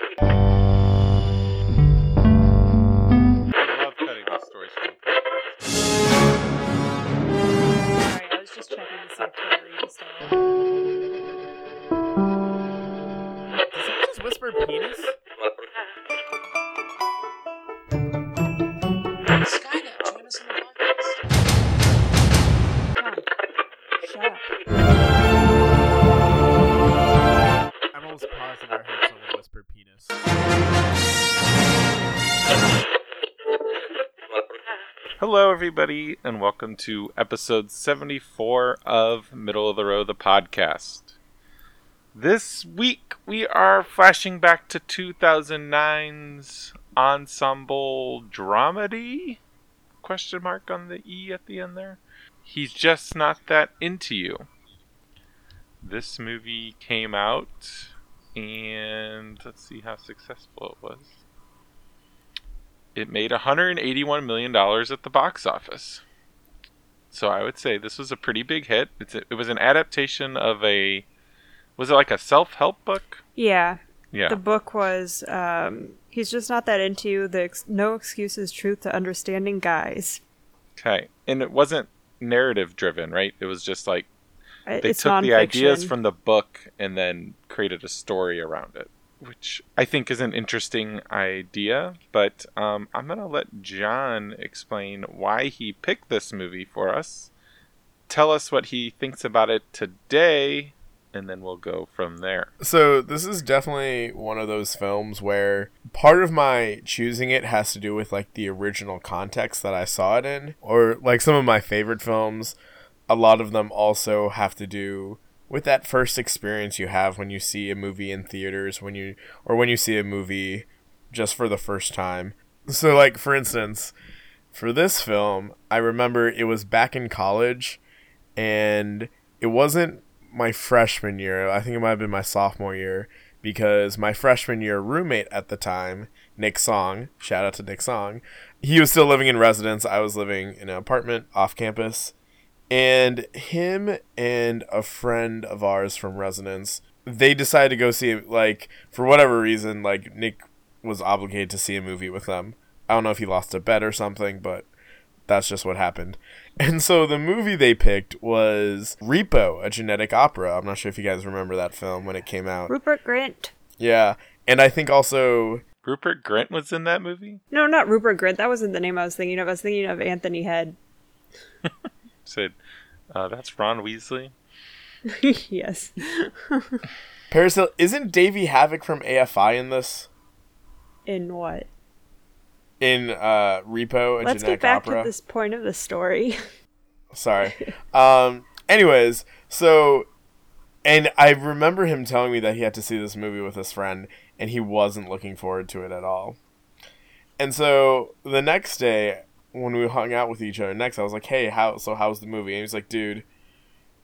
you everybody, and welcome to episode 74 of Middle of the Row, the podcast. This week, we are flashing back to 2009's ensemble dramedy? Question mark on the E at the end there. He's just not that into you. This movie came out, and let's see how successful it was. It made 181 million dollars at the box office. So I would say this was a pretty big hit. It's a, it was an adaptation of a was it like a self-help book? Yeah, Yeah. the book was um, He's Just Not That Into You, the ex- No Excuses Truth to Understanding Guys. Okay. And it wasn't narrative driven, right? It was just like they it's took the ideas from the book and then created a story around it, which I think is an interesting idea. But um, I'm going to let John explain why he picked this movie for us, tell us what he thinks about it today, and then we'll go from there. So this is definitely one of those films where part of my choosing it has to do with like the original context that I saw it in, or like some of my favorite films. A lot of them also have to do with that first experience you have when you see a movie in theaters, when you or when you see a movie just for the first time. So like for instance, for this film, I remember it was back in college and it wasn't my freshman year. I think it might have been my sophomore year because my freshman year roommate at the time, Nick Song, shout out to Nick Song, he was still living in residence. I was living in an apartment off campus. And him and a friend of ours from residence, they decided to go see like for whatever reason, like Nick was obligated to see a movie with them. I don't know if he lost a bet or something, but that's just what happened. And so the movie they picked was Repo, a genetic opera. I'm not sure if you guys remember that film when it came out. Rupert Grint. Yeah. And I think also Rupert Grint was in that movie? No, not Rupert Grint. That wasn't the name I was thinking of. I was thinking of Anthony Head. Said, uh, that's Ron Weasley. yes. Paris isn't Davey Havok from AFI in this? In what? In uh Repo, a Let's get back opera. to this point of the story. Sorry. Um anyways, so and I remember him telling me that he had to see this movie with his friend and he wasn't looking forward to it at all. And so the next day when we hung out with each other next I was like, "Hey, how so how's the movie?" And he was like, "Dude,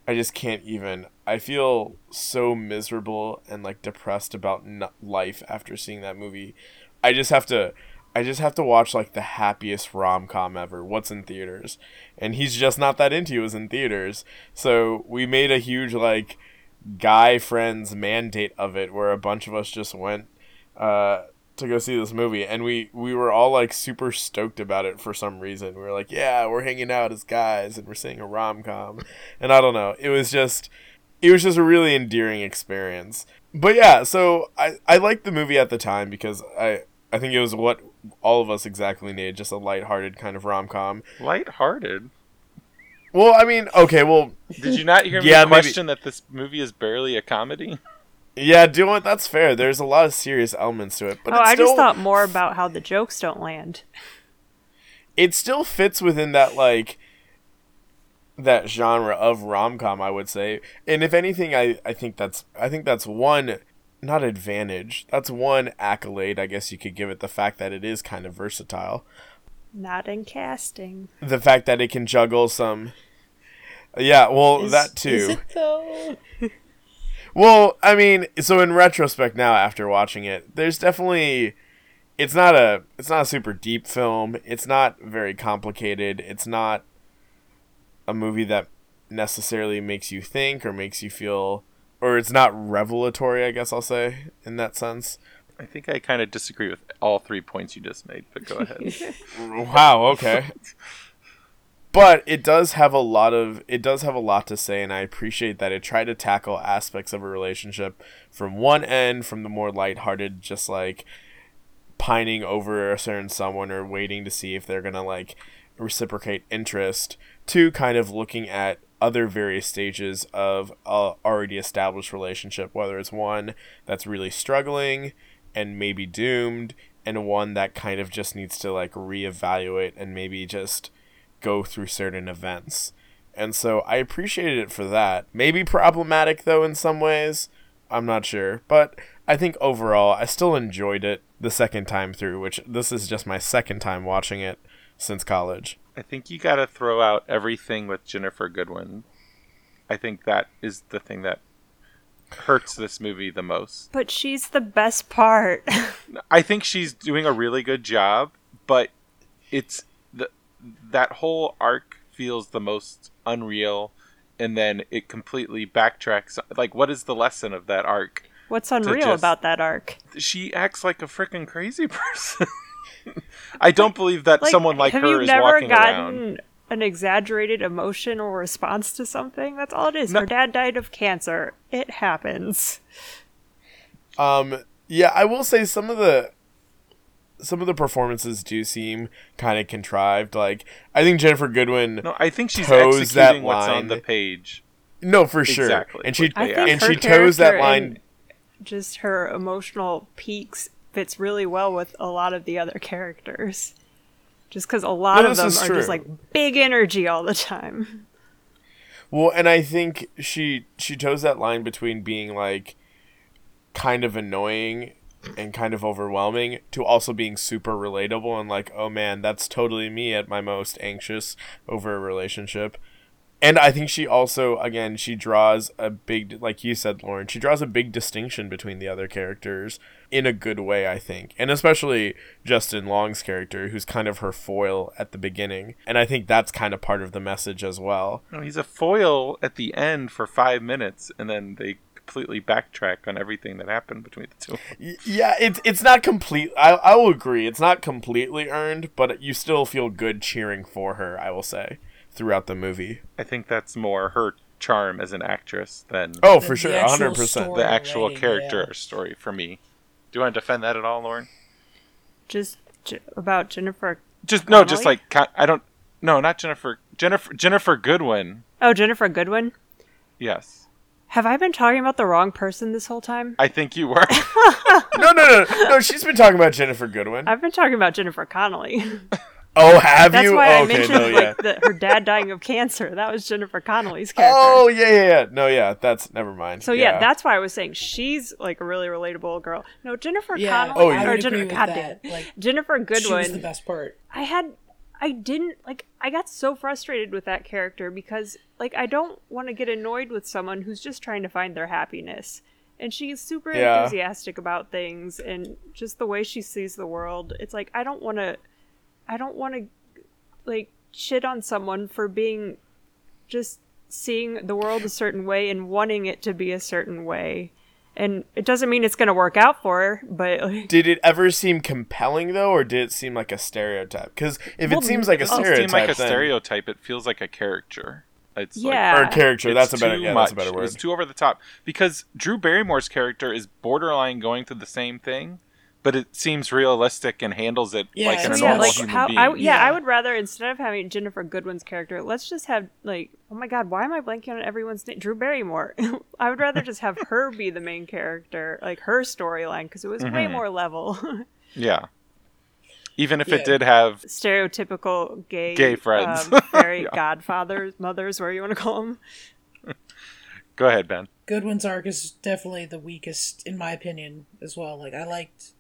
I just can't even. I feel so miserable and like depressed about life after seeing that movie. I just have to I just have to watch like the happiest rom com ever. What's in theaters? And he's just not that into you is in theaters. So we made a huge like guy friends mandate of it where a bunch of us just went uh to go see this movie and we we were all like super stoked about it for some reason. We were like, yeah, we're hanging out as guys and we're seeing a rom com. And I don't know. It was just it was just a really endearing experience. But yeah, so I I liked the movie at the time because I I think it was what all of us exactly needed, just a lighthearted kind of rom com. Lighthearted. Well, I mean, okay, well, Did you not hear me Yeah, maybe- question that this movie is barely a comedy? Yeah, do it. That's fair. There's a lot of serious elements to it, but oh, I still, just thought more about how the jokes don't land. it still fits within that like that genre of rom com, I would say. And if anything, I I think that's I think that's one not advantage. That's one accolade, I guess you could give it. The fact that it is kind of versatile. Not in casting. The fact that it can juggle some. Yeah, well, Is- that too. Is it though? Well, I mean, so in retrospect now after watching it, there's definitely it's not a it's not a super deep film. It's not very complicated. It's not a movie that necessarily makes you think or makes you feel or it's not revelatory, I guess I'll say in that sense. I think I kind of disagree with all three points you just made, but go ahead. Wow, okay. But it does have a lot of it does have a lot to say and I appreciate that it tried to tackle aspects of a relationship from one end from the more lighthearted just like pining over a certain someone or waiting to see if they're going to like reciprocate interest to kind of looking at other various stages of a already established relationship whether it's one that's really struggling and maybe doomed and one that kind of just needs to like reevaluate and maybe just go through certain events. And so I appreciated it for that. Maybe problematic though in some ways. I'm not sure, but I think overall I still enjoyed it the second time through, which this is just my second time watching it since college. I think you got to throw out everything with Ginnifer Goodwin. I think that is the thing that hurts this movie the most. But she's the best part. I think she's doing a really good job, but it's the that whole arc feels the most unreal and then it completely backtracks. Like what is the lesson of that arc? What's unreal just- about that arc? She acts like a freaking crazy person. I don't believe that Like, someone like have her you is never walking gotten around. an exaggerated emotional response to something? That's all it is. No. Her dad died of cancer. It happens. Um yeah, I will say some of the some of the performances do seem kind of contrived. Like I think Ginnifer Goodwin No, I think she's toes executing that what's on the page. No, for sure. Exactly. And she I I think and she toes that line. Just her emotional peaks fits really well with a lot of the other characters. Just because a lot No, of them is are just like big energy all the time. Well, and I think she she toes that line between being like kind of annoying and kind of overwhelming to also being super relatable and like, oh man, that's totally me at my most anxious over a relationship. And I think she also, again, she draws a big, like you said, Lauren, she draws a big distinction between the other characters in a good way, I think. And especially Justin Long's character, who's kind of her foil at the beginning. And I think that's kind of part of the message as well. No, he's a foil at the end for five minutes, and then they completely backtrack on everything that happened between the two. Yeah, it's it's not complete. I I will agree. It's not completely earned, but you still feel good cheering for her. I will say throughout the movie. I think that's more her charm as an actress than Oh, for sure, hundred percent. the actual writing, character yeah. or story for me. Do you want to defend that at all, Lauren? Just j- about Jennifer. Just no, just like I don't. No, not Jennifer. Jennifer Ginnifer Goodwin. Oh, Ginnifer Goodwin. Yes, Have I been talking about the wrong person this whole time? I think you were. No, no, no, no. She's been talking about Ginnifer Goodwin. I've been talking about Jennifer Connelly. oh, have That's you? why I okay, mentioned no, yeah. like the, her dad dying of cancer. That was Jennifer Connelly's oh, character. Oh, yeah, yeah, yeah. No, yeah. That's never mind. So yeah. that's why I was saying she's like a really relatable girl. No, Jennifer Yeah, Connelly Oh, or yeah. I would Jennifer, agree God Like, Jennifer she was the best part. I had I didn't like I got so frustrated with that character because like I don't want to get annoyed with someone who's just trying to find their happiness. And she's super Yeah. enthusiastic about things and just the way she sees the world. It's like I don't want to I don't want to like shit on someone for being just seeing the world a certain way and wanting it to be a certain way. And it doesn't mean it's going to work out for her, but Did it ever seem compelling though, or did it seem like a stereotype? Because if Well, it seems like a stereotype, seem like a then- stereotype. It feels like a character. It's Yeah. or a character. Like, That's a better. too Yeah, that's a better word. It's too over the top because Drew Barrymore's character is borderline going through the same thing, but it seems realistic and handles it Yeah, like it's a So, yeah, normal like human how being. I, yeah, I would rather instead of having Ginnifer Goodwin's character, let's just have like oh my god, why am I blanking on everyone's name? Drew Barrymore. I would rather just have her be the main character, like her storyline, because it was way Mhm. more level. yeah. Even if Yeah. it did have Stereotypical gay Gay friends. um, fairy Yeah. godfathers, mothers, where you want to call them. Go ahead, Ben. Goodwin's arc is definitely the weakest, in my opinion, as well. Like, I liked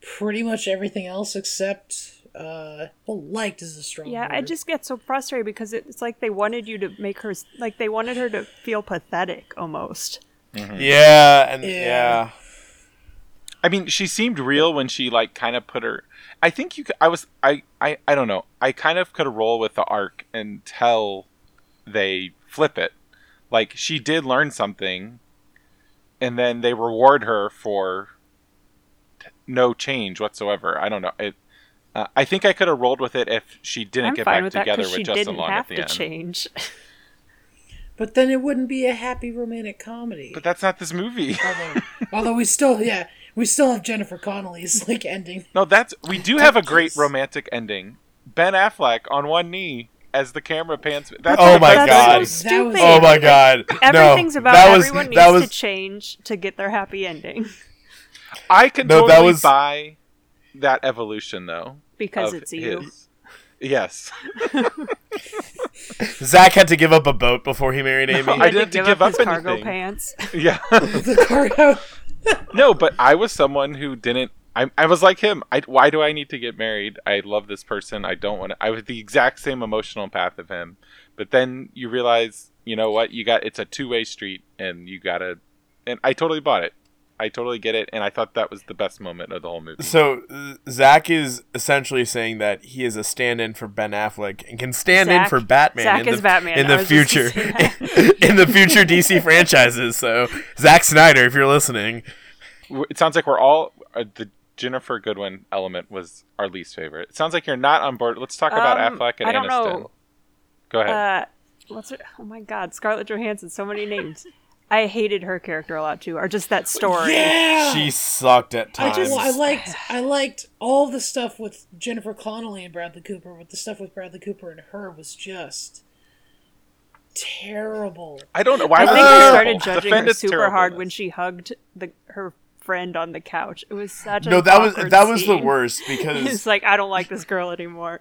pretty much everything else except, uh, well, liked is a strong Yeah, I just get so frustrated because it's like they wanted you to make her like they wanted her to feel pathetic almost. Yeah, and Yeah. yeah. I mean, she seemed real when she like kind of put her. I think you. Could, I was. I. I. I don't know. I kind of could roll with the arc until they flip it. Like she did learn something, and then they reward her for no change whatsoever. I don't know. It. Uh, I think I could have rolled with it if she didn't I'm get back with together because with she Justin didn't Long have at the to end. change. But then it wouldn't be a happy romantic comedy. But that's not this movie. although, although we still, yeah, we still have Jennifer Connelly's like ending. no, that's we do have a great romantic ending. Ben Affleck on one knee as the camera pans. That's Oh my That's God. ending. so That was- Oh my god. Everything's no, about that was, everyone needs that was to change to get their happy ending I can No, that totally was- buy that evolution though. because it's you. his. Yes, Zach had to give up a boat before he married Amy. I didn't give give up up his cargo pants. yeah. The cargo. no, but I was someone who didn't. I, I was like him. I, why do I need to get married? I love this person. I don't want to. I was the exact same emotional path of him. But then you realize, you know what? You got it's a two way street, and you gotta. And I totally bought it. I totally get it, and I thought that was the best moment of the whole movie. So uh, Zach is essentially saying that he is a stand-in for Ben Affleck and can stand in for Batman Zach in is the, Batman. in the future gonna in the future DC franchises. So Zack Snyder, if you're listening, It sounds like we're all uh, the Ginnifer Goodwin element was our least favorite. It sounds like you're not on board. Let's talk about Um, Affleck and I don't Aniston. know. Go ahead. Uh, what's her? Oh my God, Scarlett Johansson. So many names. I hated her character a lot too, or just that story. Yeah. she sucked at times. I times. just I liked I liked all the stuff with Jennifer Connelly and Bradley Cooper, but the stuff with Bradley Cooper and her was just terrible. I don't know why. I think it I started judging Defend her its super hard when she hugged the her friend on the couch. It was such a no, that was that was the worst because It's like I don't like this girl anymore.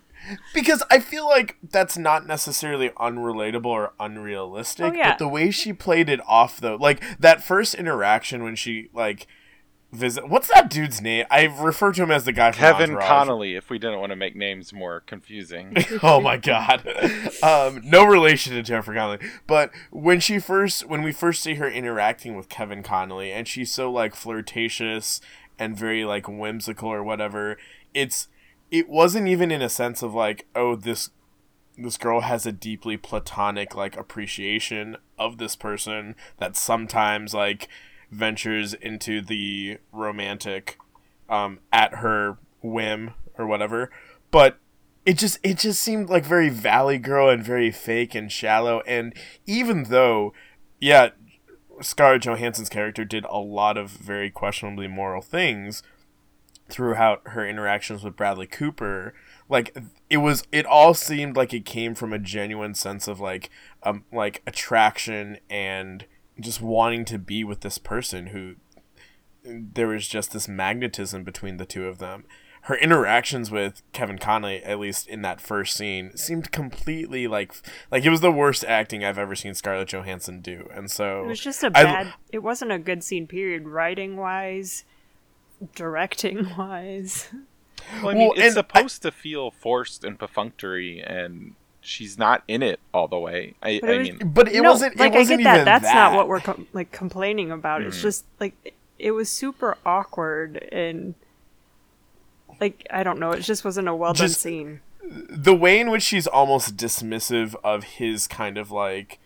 because I feel like that's not necessarily unrelatable or unrealistic. Oh, yeah. But the way she played it off though, like that first interaction when she like visit what's that dude's name? I refer to him as the guy from Kevin Entourage. Connolly, if we didn't want to make names more confusing. oh my god. Um, no relation to Jennifer Connelly. But when she first when we first see her interacting with Kevin Connolly and she's so like flirtatious and very like whimsical or whatever, it's it wasn't even in a sense of like, oh, this this girl has a deeply platonic like appreciation of this person that sometimes like ventures into the romantic um at her whim or whatever. But it just it just seemed like very valley girl and very fake and shallow. And even though yeah Scarlett Johansson's character did a lot of very questionably moral things throughout her interactions with Bradley Cooper like it was it all seemed like it came from a genuine sense of like um like attraction and just wanting to be with this person who there was just this magnetism between the two of them her interactions with Kevin Connolly, at least in that first scene, seemed completely like like it was the worst acting I've ever seen Scarlett Johansson do, and so It was just a I- bad. it wasn't a good scene. Period. Writing wise, directing wise. Well, I mean, Well, it's and I- supposed to feel forced and perfunctory, and she's not in it all the way. I, But it I was- mean, but it no, wasn't. like it wasn't I get that. That's that. not what we're com- like complaining about. Mm-hmm. It's just like it, it was super awkward and like I don't know. It just wasn't a well done scene. the way in which she's almost dismissive of his kind of like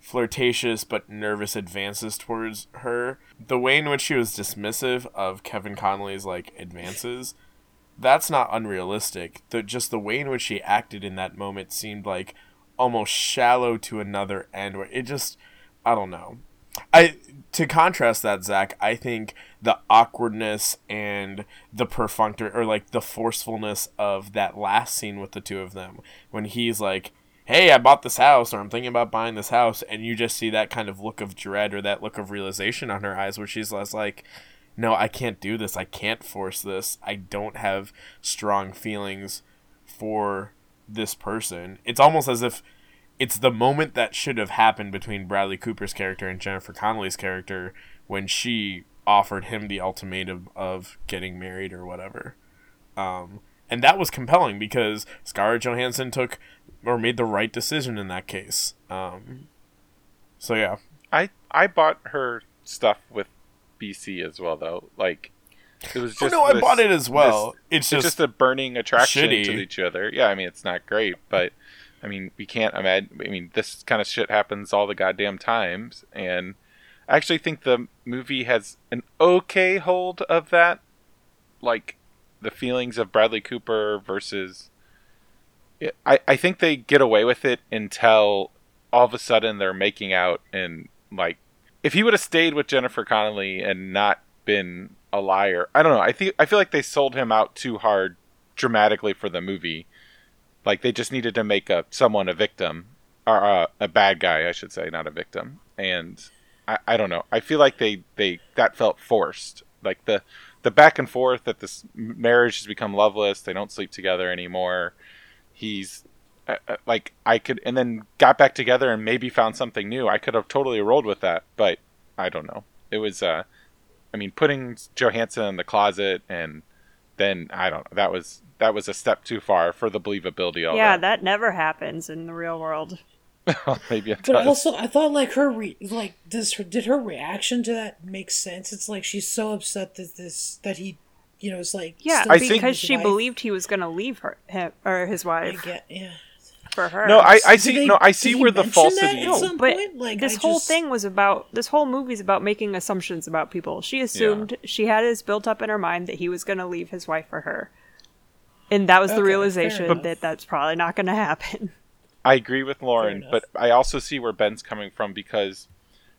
flirtatious but nervous advances towards her the way in which she was dismissive of kevin connolly's like advances that's not unrealistic. The just the way in which she acted in that moment seemed like almost shallow to another end where it just i don't know. I to contrast that, Zach, I think the awkwardness and the perfunctory or like the forcefulness of that last scene with the two of them when he's like, Hey, I bought this house or I'm thinking about buying this house and you just see that kind of look of dread or that look of realization on her eyes where she's less like no, I can't do this. I can't force this. I don't have strong feelings for this person. It's almost as if it's the moment that should have happened between Bradley Cooper's character and Jennifer Connelly's character when she offered him the ultimatum of getting married or whatever. Um, and that was compelling because Scarlett Johansson took or made the right decision in that case. Um, so yeah, I I bought her stuff with BC as well, though. Like, it was oh just. no, I bought it as well. this- it's it's just, just a burning attraction shitty. to each other. Yeah, I mean, it's not great, but I mean, we can't imagine. I mean, this kind of shit happens all the goddamn times, and I actually think the movie has an okay hold of that like the feelings of Bradley Cooper versus. I I think they get away with it until all of a sudden they're making out and like if he would have stayed with Jennifer Connelly and not been a liar, I don't know. I think I feel like they sold him out too hard dramatically for the movie. Like they just needed to make a someone a victim or uh, a bad guy, I should say, not a victim. And I, I don't know. I feel like they they that felt forced. Like the the back and forth that this marriage has become loveless. They don't sleep together anymore. He's like I could, and then got back together and maybe found something new. I could have totally rolled with that, but I don't know. It was, uh, I mean, putting Johansson in the closet and then I don't know. That was that was a step too far for the believability of yeah, it. that never happens in the real world. maybe it But does. also, I thought like her re- like does her did her reaction to that make sense? It's like she's so upset that this that he, you know, it's like Yeah, still I being think- because she wife. believed he was going to leave her him, or his I wife get yeah. For her. no, I, I see. they- no, I see where the mention that falsity. at some but point? Like, this I whole just- thing was about this whole movie's about making assumptions about people. She assumed she had this built up in her mind that he was going to leave his wife for her, and that was Okay, the realization enough. that that's probably not going to happen. I agree with Lauren, but I also see where Ben's coming from because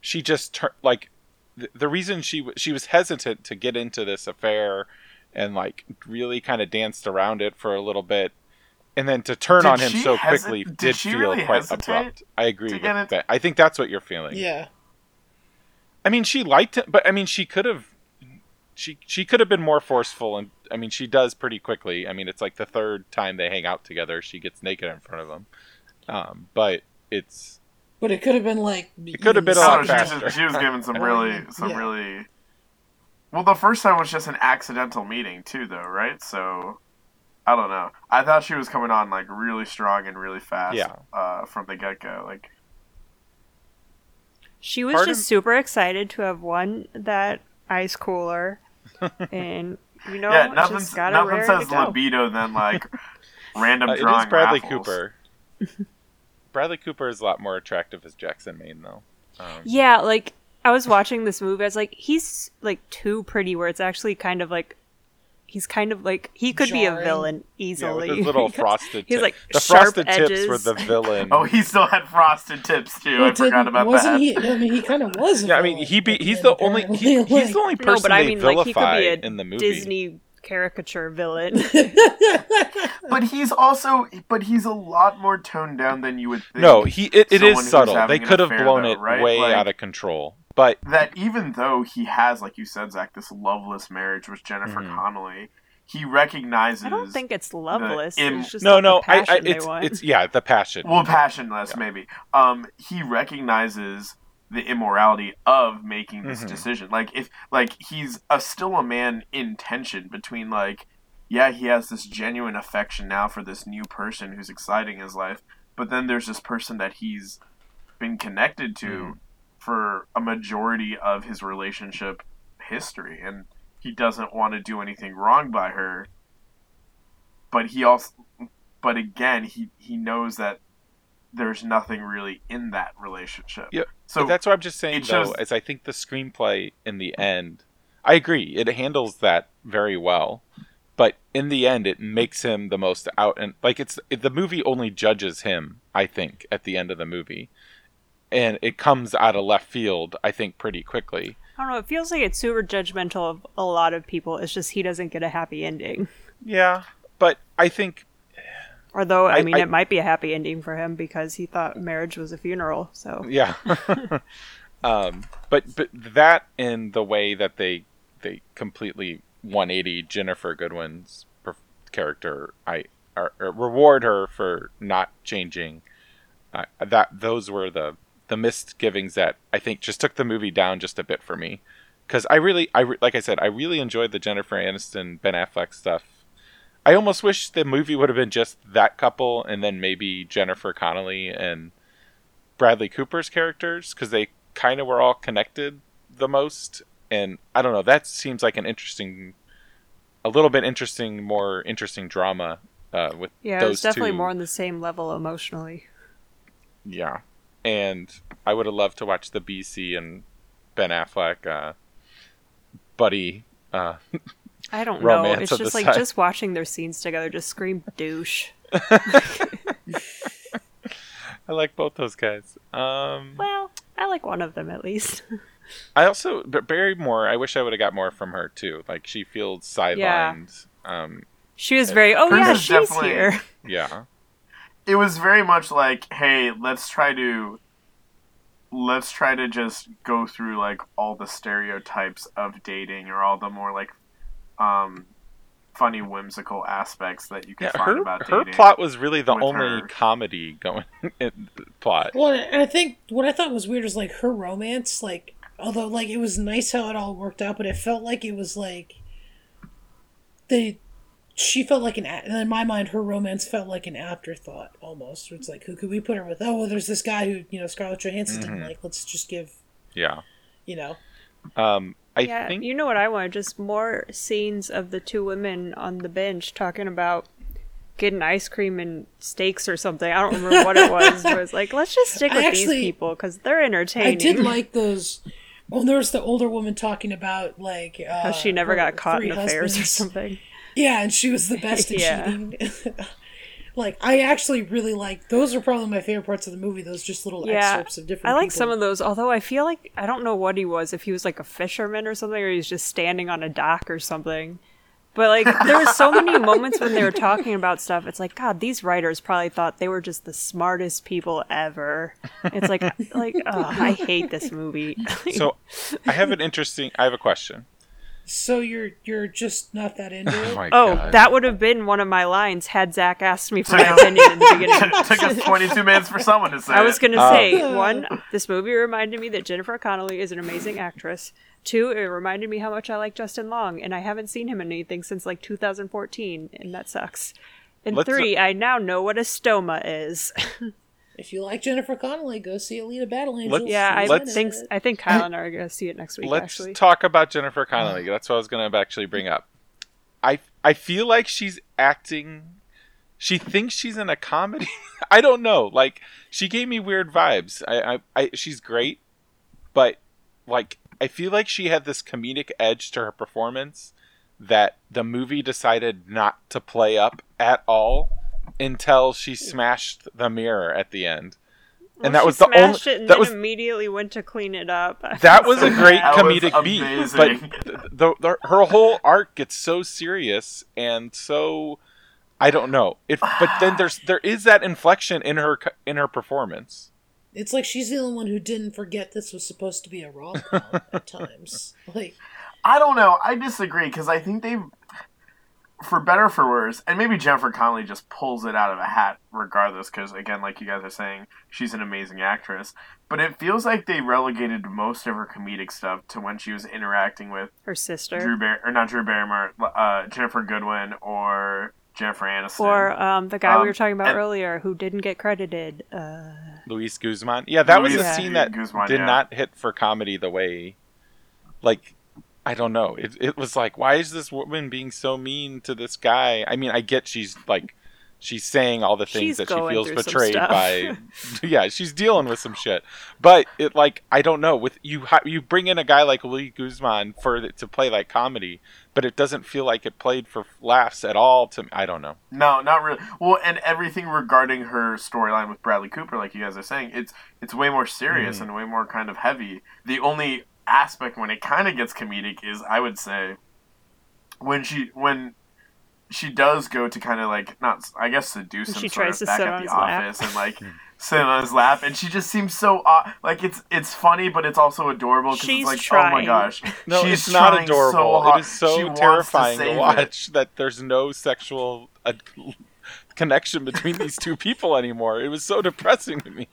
she just turned like the, the reason she w- she was hesitant to get into this affair and like really kind of danced around it for a little bit and then to turn Did on him so hesi- quickly did did, feel really quite abrupt. I agree with get it- I think that's what you're feeling. Yeah, I mean, she liked him, but I mean, she could have, she she could have been more forceful, and I mean, she does pretty quickly. I mean, it's like the third time they hang out together, she gets naked in front of him. Um, but it's but it could have been like It could have been a lot don't she, faster. she was given some really, some yeah. really. Well, the first time was just an accidental meeting too, though, right? So, I don't know. I thought she was coming on like really strong and really fast. Yeah. Uh, from the get go, like She was just of- super excited to have won that ice cooler, and you know, yeah, nothing, just got nothing says to libido than like random uh, it drawing is Bradley raffles. Cooper. Bradley Cooper is a lot more attractive as Jackson Maine, though. Um, Yeah, like I was watching this movie, I was like, he's like too pretty. Where it's actually kind of like he's kind of like he could be a Jarring. villain yeah, easily. with his little because frosted. He's like the sharp frosted tips were the villain. Oh, he still had frosted tips too. I forgot didn't- about wasn't that. he? I mean, he kind of was. yeah, I mean, he be, he's the only apparently. he, he's the only person no, but I they mean, like he could be a in the movie. Disney caricature villain. But he's also, but he's a lot more toned down than you would think. No, he it, it someone is who's subtle. They could have blown though, it right? way Like- out of control. But that even though he has, like you said, Zach, this loveless marriage with Jennifer Mhm. Connelly, he recognizes. I don't think it's loveless. im- it's just no, not no, the I, I passion they it's want. it's yeah, the passion. well, passionless maybe. Um, he recognizes the immorality of making this Mhm. decision. Like if, like he's a, still a man in tension between like, yeah, he has this genuine affection now for this new person who's exciting his life, but then there's this person that he's been connected to Mhm. For a majority of his relationship history and he doesn't want to do anything wrong by her but he also but again he he knows that there's nothing really in that relationship Yeah, so But that's what I'm just saying though, shows- is I think the screenplay in the end I agree, it handles that very well. But in the end it makes him the most out and like it's it, the movie only judges him, I think, at the end of the movie. And it comes out of left field, I think, pretty quickly. I don't know. It feels like it's super judgmental of a lot of people. It's just he doesn't get a happy ending. Yeah. But I think Although, I, I- mean, I- it might be a happy ending for him because he thought marriage was a funeral. So Yeah. um, but but that and the way that they they completely 180 Ginnifer Goodwin's per- character, I or, or reward her for not changing. Uh, that those were the the misgivings that I think just took the movie down just a bit for me. Because I really, I re- like I said, I really enjoyed the Jennifer Aniston Ben Affleck stuff. I almost wish the movie would have been just that couple, and then maybe Jennifer Connelly and Bradley Cooper's characters because they kind of were all connected the most. And I don't know, that seems like an interesting, a little bit interesting, more interesting drama uh, with yeah, it those was definitely two. more on the same level emotionally. Yeah, and I would have loved to watch the BC and Ben Affleck uh, buddy uh, I don't know. It's just like side. just watching their scenes together just scream douche. I like both those guys. Um, Well, I like one of them at least. I also, but Barrymore. I wish I would have got more from her too. Like she feels sidelined. Um, She was very, oh yeah, she's here. yeah. It was very much like, hey, let's try to let's try to just go through like all the stereotypes of dating or all the more like um funny whimsical aspects that you can Yeah, find her about her plot was really the only her. comedy going in plot. Well, and I think what I thought was weird was like her romance, like although like it was nice how it all worked out, but it felt like it was like they she felt like an a- in my mind her romance felt like an afterthought almost. It's like who could we put her with? Oh, well, there's this guy who you know Scarlett Johansson didn't Mhm. like. Let's just give Yeah. you know. Um, I yeah, think you know what I want? Just more scenes of the two women on the bench talking about getting ice cream and steaks or something. I don't remember what it was. but it was like, let's just stick with actually- these people because they're entertaining. I did like those. Well, there was the older woman talking about like uh, how she never got caught in three affairs or something. Yeah, and she was the best at Yeah. cheating. like I actually really like those are probably my favorite parts of the movie. Those just little Yeah, excerpts of different. I like people. some of those, although I feel like I don't know what he was. If he was like a fisherman or something, or he's just standing on a dock or something. But like, there were so many moments when they were talking about stuff. It's like, God, these writers probably thought they were just the smartest people ever. It's like, like, oh, I hate this movie. so. I have an interesting. I have a question. So you're you're just not that into Oh it. my oh, that would have been one of my lines had Zach asked me for my opinion in the beginning. Took us 22 minutes for someone to say I was going to Oh. say, um, one, this movie reminded me that Jennifer Connelly is an amazing actress. Two, it reminded me how much I like Justin Long, and I haven't seen him in anything since like 2014, and that sucks. And Let's- uh, three, I now know what a stoma is. If you like Jennifer Connelly, go see Alita Battle Angel. Let's- yeah, I let's- think it. I think Kyle and I are going to see it next week. Let's actually, talk about Jennifer Connelly. Uh-huh. That's what I was going to actually bring up. I I feel like she's acting. She thinks she's in a comedy. I don't know. Like she gave me weird vibes. I, I, I she's great, but like I feel like she had this comedic edge to her performance that the movie decided not to play up at all until she smashed the mirror at the end. and that Well, was she the only it and that then was immediately went to clean it up. that was a great That was comedic beat, but the, the, her whole arc gets so serious and so I don't know. If but then there's there is that inflection in her in her performance. It's like she's the only one who didn't forget this was supposed to be a rom com at times. Like I don't know. I disagree because I think they've, for better or for worse, and maybe Jennifer Connelly just pulls it out of a hat regardless. Because again, like you guys are saying, she's an amazing actress. But it feels like they relegated most of her comedic stuff to when she was interacting with Her sister. Drew Bar- or not Drew Barrymore, uh, Ginnifer Goodwin or Jennifer Aniston. Or um, the guy we Um, were talking about and- earlier who didn't get credited. Uh, Luis Guzman. Yeah, that was Luis a scene that Guzman, did yeah. not hit for comedy the way like I don't know. It it was like why is this woman being so mean to this guy? I mean, I get she's like she's saying all the things She's that she feels betrayed by yeah, she's dealing with some shit. But it like I don't know with you you bring in a guy like Lee Guzman for to play like comedy, but it doesn't feel like it played for laughs at all to I don't know. No, not really. Well, and everything regarding her storyline with Bradley Cooper, like you guys are saying, it's it's way more serious Mhm. and way more kind of heavy. The only aspect when it kind of gets comedic is, I would say, when she when she does go to kind of like not, I guess, seduce When him she sort tries of to back sit at on the his lap. office and like sit on his lap, and she just seems so uh, like it's it's funny, but it's also adorable because She's it's like, oh my gosh, No, she's it's not adorable. So it is so She terrifying to, save it. watch that there's no sexual uh, connection between these two people anymore. It was so depressing to me.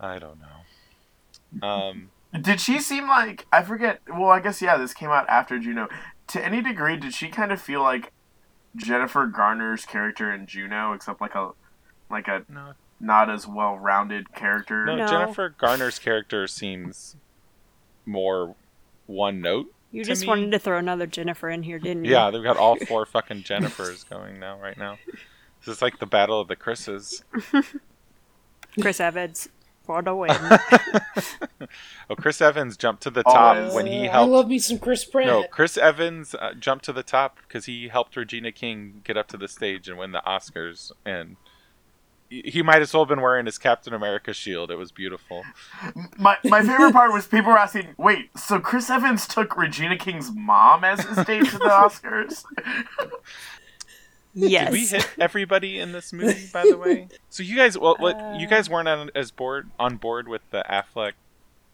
I don't know. Um, Did she seem like I forget? Well, I guess yeah. This came out after Juno. To any degree, did she kind of feel like Jennifer Garner's character in Juno, except like a like a no, not as well-rounded character? no, No. Jennifer Garner's character seems more one note. you To just me- wanted to throw another Jennifer in here, didn't you? Yeah, they've got all four fucking Jennifers going now right now. This is like the battle of the Chris's. Chris Evans. For the win. Oh, Chris Evans jumped to the top Always. when he Uh, I helped. love me some Chris Pratt. No, Chris Evans uh, jumped to the top because he helped Regina King get up to the stage and win the Oscars, and he he might as well have been wearing his Captain America shield. It was beautiful. My my favorite part was people were asking, "Wait, so Chris Evans took Regina King's mom as his date to the Oscars?" yes. Did we hit everybody in this movie, by the way? So you guys, well, what, you uh. guys weren't on as board on board with the Affleck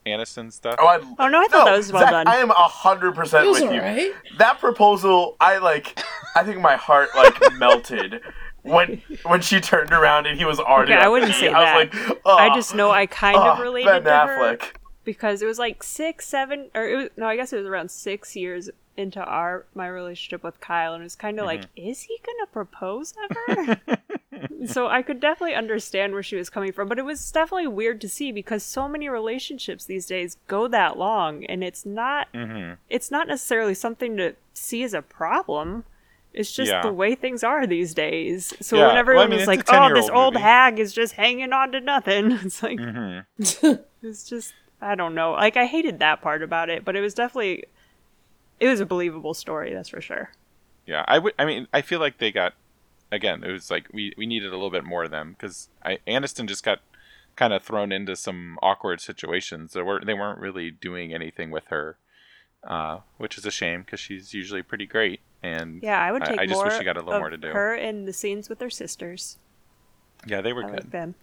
Aniston stuff. Oh, I, Oh, no, I thought that was well Zach, done. I am hundred percent with you. alright. That proposal, I like. I think my heart like melted when when she turned around and he was already. Okay, I wouldn't the say knee. I was that. like, oh, I just know I kind of oh, related Ben to her Affleck. because it was like six, seven, or it was no, I guess it was around six years into our my relationship with Kyle, and was kind of like, is he gonna propose ever? so I could definitely understand where she was coming from, but it was definitely weird to see because so many relationships these days go that long, and it's not hmm it's not necessarily something to see as a problem. It's just Yeah. the way things are these days. So Yeah, when well, I everyone mean, was like, "Oh, this 10-year-old movie." hag is just hanging on to nothing," it's like hmm it's just I don't know. Like I hated that part about it, but it was definitely it was a believable story, that's for sure. Yeah, I would. I mean, I feel like they got again. It was like we we needed a little bit more of them because Aniston just got kind of thrown into some awkward situations. They were they weren't really doing anything with her, uh, which is a shame because she's usually pretty great. And Yeah, I would I- take I just more wish she got a little of more to do. her in the scenes with her sisters. yeah, they were I good. like them.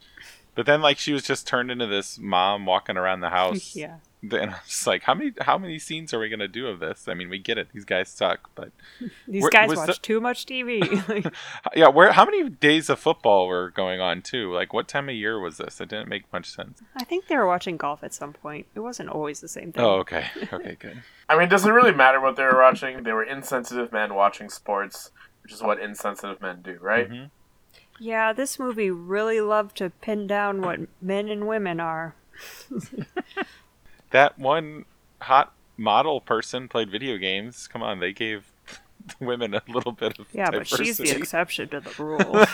But then like she was just turned into this mom walking around the house. yeah. And I was like, how many how many scenes are we gonna do of this? I mean, we get it; these guys suck, but These Where- guys watch the- too much TV. Yeah, where how many days of football were going on too? Like, what time of year was this? It didn't make much sense. I think they were watching golf at some point. It wasn't always the same thing. Oh, okay, okay, good. I mean, does it really matter what they were watching? They were insensitive men watching sports, which is what insensitive men do, right? Mhm. Yeah, this movie really loved to pin down what men and women are. That one hot model person played video games. Come on, they gave women a little bit of Yeah, but she's the exception to the rule.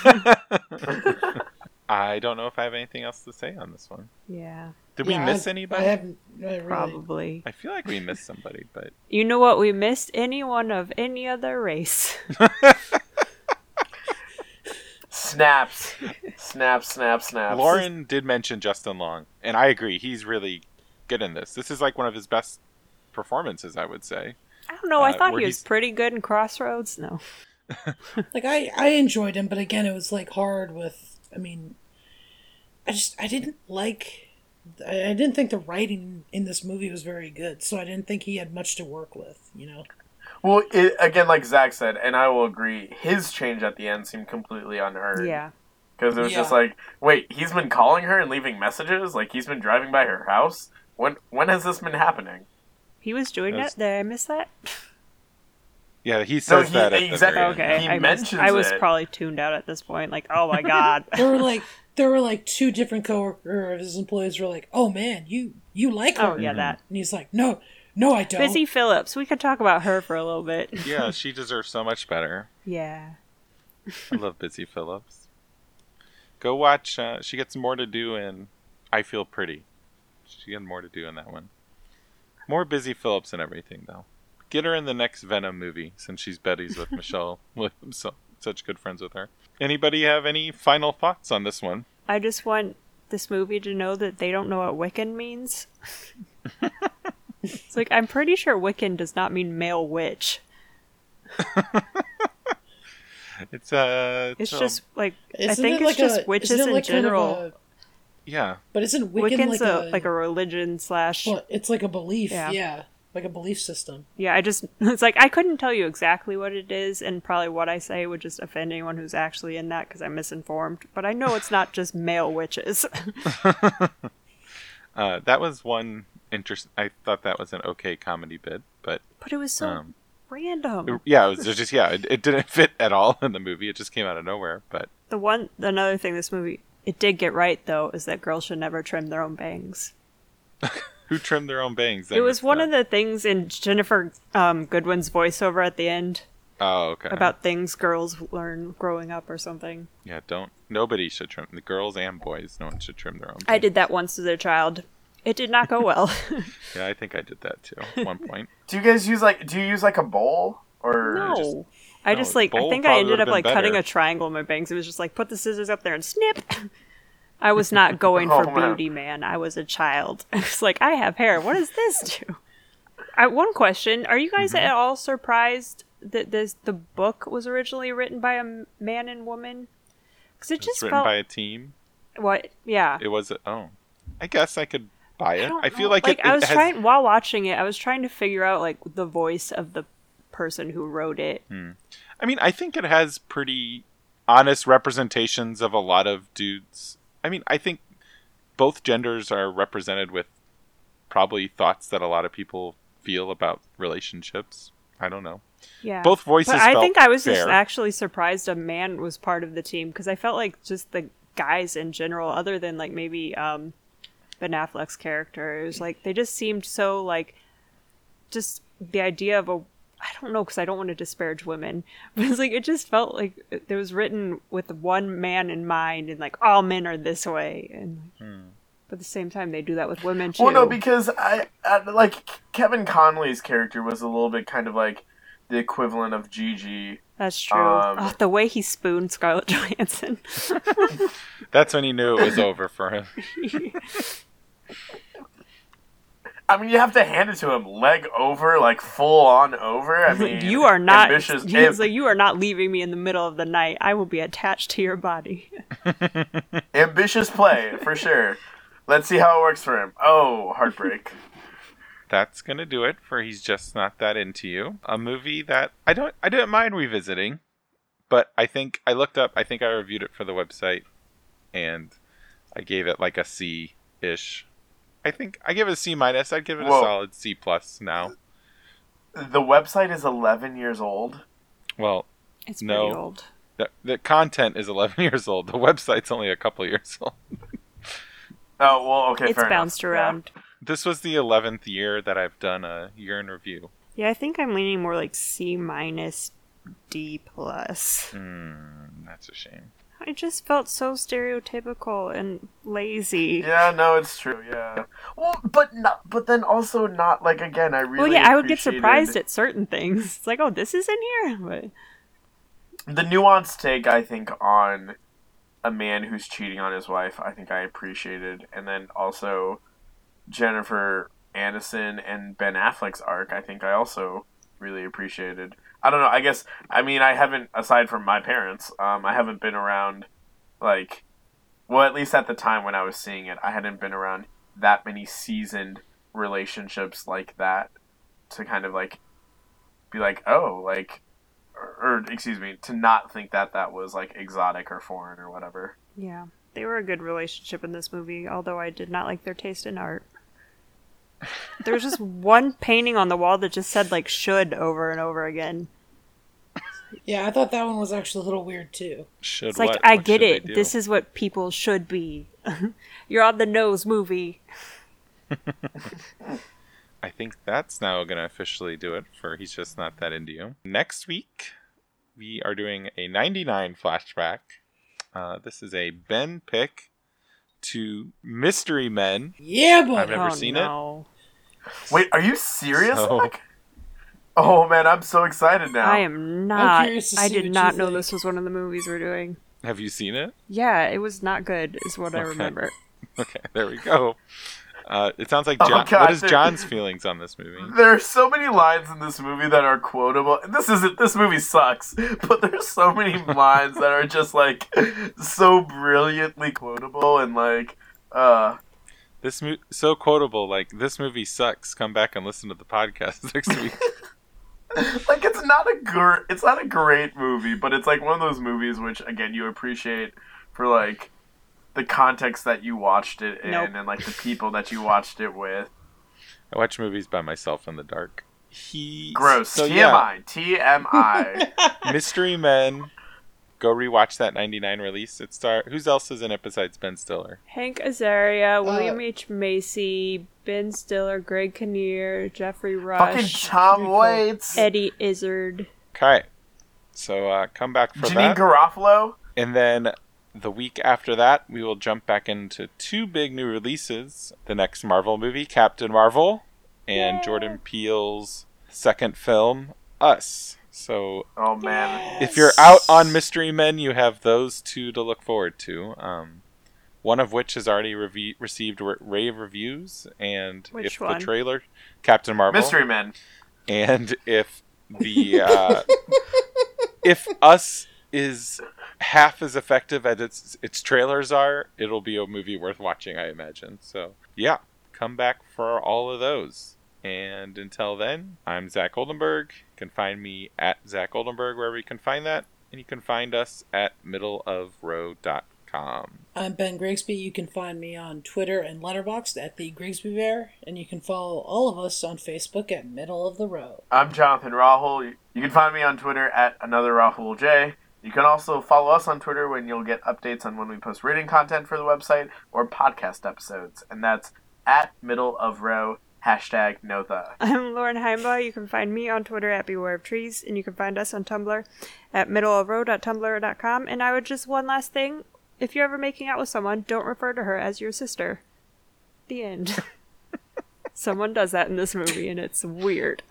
I don't know if I have anything else to say on this one. yeah, Did we miss I, anybody? I haven't really. probably. I feel like we missed somebody, but You know what? We missed anyone of any other race. Snaps, snaps, snaps, snaps. Lauren did mention Justin Long, and I agree. He's really good in this. This is like one of his best performances, I would say. I don't know. I Uh, thought he was he's- pretty good in Crossroads. No. Like I, I enjoyed him, but again, it was like hard with. I mean, I just I didn't like. I I didn't think the writing in this movie was very good, so I didn't think he had much to work with. You know. Well, it, again, like Zach said, and I will agree, his change at the end seemed completely unheard. Yeah. Because it was just like, wait, he's been calling her and leaving messages? Like, he's been driving by her house? When when has this been happening? He was doing That's- that. Did I miss that? Yeah, he says he- that at exactly. Okay. He I was, mentions I was it. probably tuned out at this point. Like, oh my god. There were like there were like two different coworkers, of his employees were like, "Oh man, you you like her?" oh yeah, that. And he's like, "No, no, I don't." Busy Philipps. We could talk about her for a little bit. Yeah, she deserves so much better. Yeah. I love Busy Philipps. Go watch. Uh, she gets more to do in I Feel Pretty. She had more to do in that one. More Busy Philipps and everything, though. Get her in the next Venom movie since she's Betty's with Michelle Williams, so such good friends with her. Anybody have any final thoughts on this one? I just want this movie to know that they don't know what Wiccan means. it's like I'm pretty sure Wiccan does not mean male witch. It's uh, It's um, just like I think it it's like just a- witches isn't it in like kind of general. a- yeah. but isn't Wiccan Wiccan's like a, a, like a religion slash well, it's like a belief, Yeah. yeah. like a belief system. yeah. I just it's like I couldn't tell you exactly what it is, and probably what I say would just offend anyone who's actually in that because I'm misinformed. But I know it's not just male witches. Uh, that was one interest. I thought that was an okay comedy bit, but but it was so Um, random. yeah, it was just yeah, it, it didn't fit at all in the movie. It just came out of nowhere. But The one another thing this movie it did get right though is that girls should never trim their own bangs. who trimmed their own bangs? it was one of the things in Jennifer um, Goodwin's voiceover at the end Oh, okay. about things girls learn growing up or something. yeah, don't. Nobody should trim the girls and boys. No one should trim their own. I did that once as a child. It did not go well. Yeah, I think I did that too. At one point. Do you guys use like? Do you use like a bowl or? just- no. I No, just like I think I ended up like been cutting a triangle in my bangs. It was just like put the scissors up there and snip. I was not going Oh, for man. beauty, man. I was a child. I was like, I have hair. What does this do? I, one question: Are you Mm-hmm. guys at all surprised that this the book was originally written by a man and woman? Because it It's just written felt by a team. what? Yeah. It was. Oh, I guess I could buy it. don't I, feel know. like, it, I it was has, trying while watching it. I was trying to figure out like the voice of the person who wrote it. I mean, I think it has pretty honest representations of a lot of dudes. I mean, I think both genders are represented with probably thoughts that a lot of people feel about relationships. I don't know. Yeah. Both voices. But I think I was just actually surprised a man was part of the team because I felt like just the guys in general, other than like maybe um, Ben Affleck's character, it was like they just seemed so like just the idea of a I don't know because I don't want to disparage women, but it's like it just felt like it it was written with one man in mind and like all men are this way, and Hmm. but at the same time they do that with women too. Well, no, because I, I like Kevin Connolly's character was a little bit kind of like the equivalent of Gigi. That's true. um, oh, the way he spooned Scarlett Johansson. That's when he knew it was over for him. I mean, you have to hand it to him, leg over, like full on over. I mean, you are not. ambitious. He's like, you are not leaving me in the middle of the night. I will be attached to your body. ambitious play for sure. Let's see how it works for him. Oh, heartbreak. That's gonna do it for he's just not that into you. A movie that I don't I didn't mind revisiting, but I think I looked up. I think I reviewed it for the website, and I gave it like a C ish. I think I give it a C minus. I'd give it Whoa. a solid C plus now. the website is 11 years old. Well, It's No. pretty old. the, the content is 11 years old. The website's only a couple years old. Oh well, okay. it's fair bounced enough. Yeah. around. This was the 11th year that I've done a year in review. Yeah. I think I'm leaning more like C minus, D plus. Hmm, that's a shame. I just felt so stereotypical and lazy. Yeah, no, it's true. Yeah. Well, but not. But then also not like again. I really. well, yeah, I would get surprised at certain things. It's like, oh, this is in here. But the nuanced take. I think on a man who's cheating on his wife. I think I appreciated, and then also Jennifer Aniston and Ben Affleck's arc. I think I also really appreciated. I don't know. I guess I mean I haven't aside from my parents. Um, I haven't been around like, well, at least at the time when I was seeing it, I hadn't been around that many seasoned relationships like that to kind of like be like, oh, like, or, or excuse me, to not think that that was like exotic or foreign or whatever. yeah, they were a good relationship in this movie. Although I did not like their taste in art. There was just one painting on the wall that just said like "should" over and over again. Yeah, I thought that one was actually a little weird too. Should It's like what? I What get it. This is what people should be. You're on the nose movie. I think that's now going to officially do it for He's Just Not That Into You. Next week, we are doing a 99 flashback. Uh, this is a Ben pick to Mystery Men. Yeah, but I've never oh, seen it. no. Wait, are you serious? So- Zach? Oh man, I'm so excited now. I am not. curious to I did what not you know think. this was one of the movies we're doing. Have you seen it? Yeah, it was not good, is what I remember. Okay, there we go. Uh, it sounds like Oh, John. God, what is John's feelings on this movie? There are so many lines in this movie that are quotable. This isn't. This movie sucks, but there's so many lines that are just like so brilliantly quotable and like, uh, This mo- so quotable. Like this movie sucks. Come back and listen to the podcast next week. like it's not a gr- It's not a great movie, but it's like one of those movies which again you appreciate for like the context that you watched it in Nope. and like the people that you watched it with. I watch movies by myself in the dark. He Gross. So yeah, TMI. TMI. Mystery Men. Go rewatch that '99 release. It star. Who's else is in it besides Ben Stiller? Hank Azaria, William Uh, H. Macy, Ben Stiller, Greg Kinnear, Geoffrey Fucking Rush, Tom Waits. Eddie Izzard. Okay. So uh, come back for Janeane that. Garofalo. And then the week after that, we will jump back into two big new releases the next Marvel movie, Captain Marvel, and Jordan Peele's second film, Us. So Oh man, if you're out on Mystery Men, you have those two to look forward to. Um, one of which has already reve- received r- rave reviews, and Which if one? the trailer, Captain Marvel, Mystery Men. and if the uh, if Us is half as effective as its its trailers are, it'll be a movie worth watching, I imagine. So yeah, come back for all of those. And until then, I'm Zach Oldenburg. You can find me at Zach Oldenburg wherever you can find that, and you can find us at middleofrow.com. I'm Ben Grigsby. You can find me on Twitter and Letterboxd at the Grigsby Bear, and you can follow all of us on Facebook at Middle of the Row. I'm Jonathan Rahul. You can find me on Twitter at another Rahul J. You can also follow us on Twitter when you'll get updates on when we post reading content for the website or podcast episodes, and that's at middle of row hashtag notha. I'm Lauren Heimbaugh. You can find me on Twitter at Beware of Trees, and you can find us on Tumblr at middleofrow.tumblr.com. And I would just one last thing: if you're ever making out with someone, don't refer to her as your sister. The end. Someone does that in this movie, and it's weird.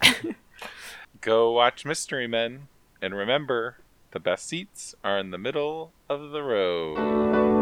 Go watch Mystery Men, and remember, the best seats are in the middle of the row.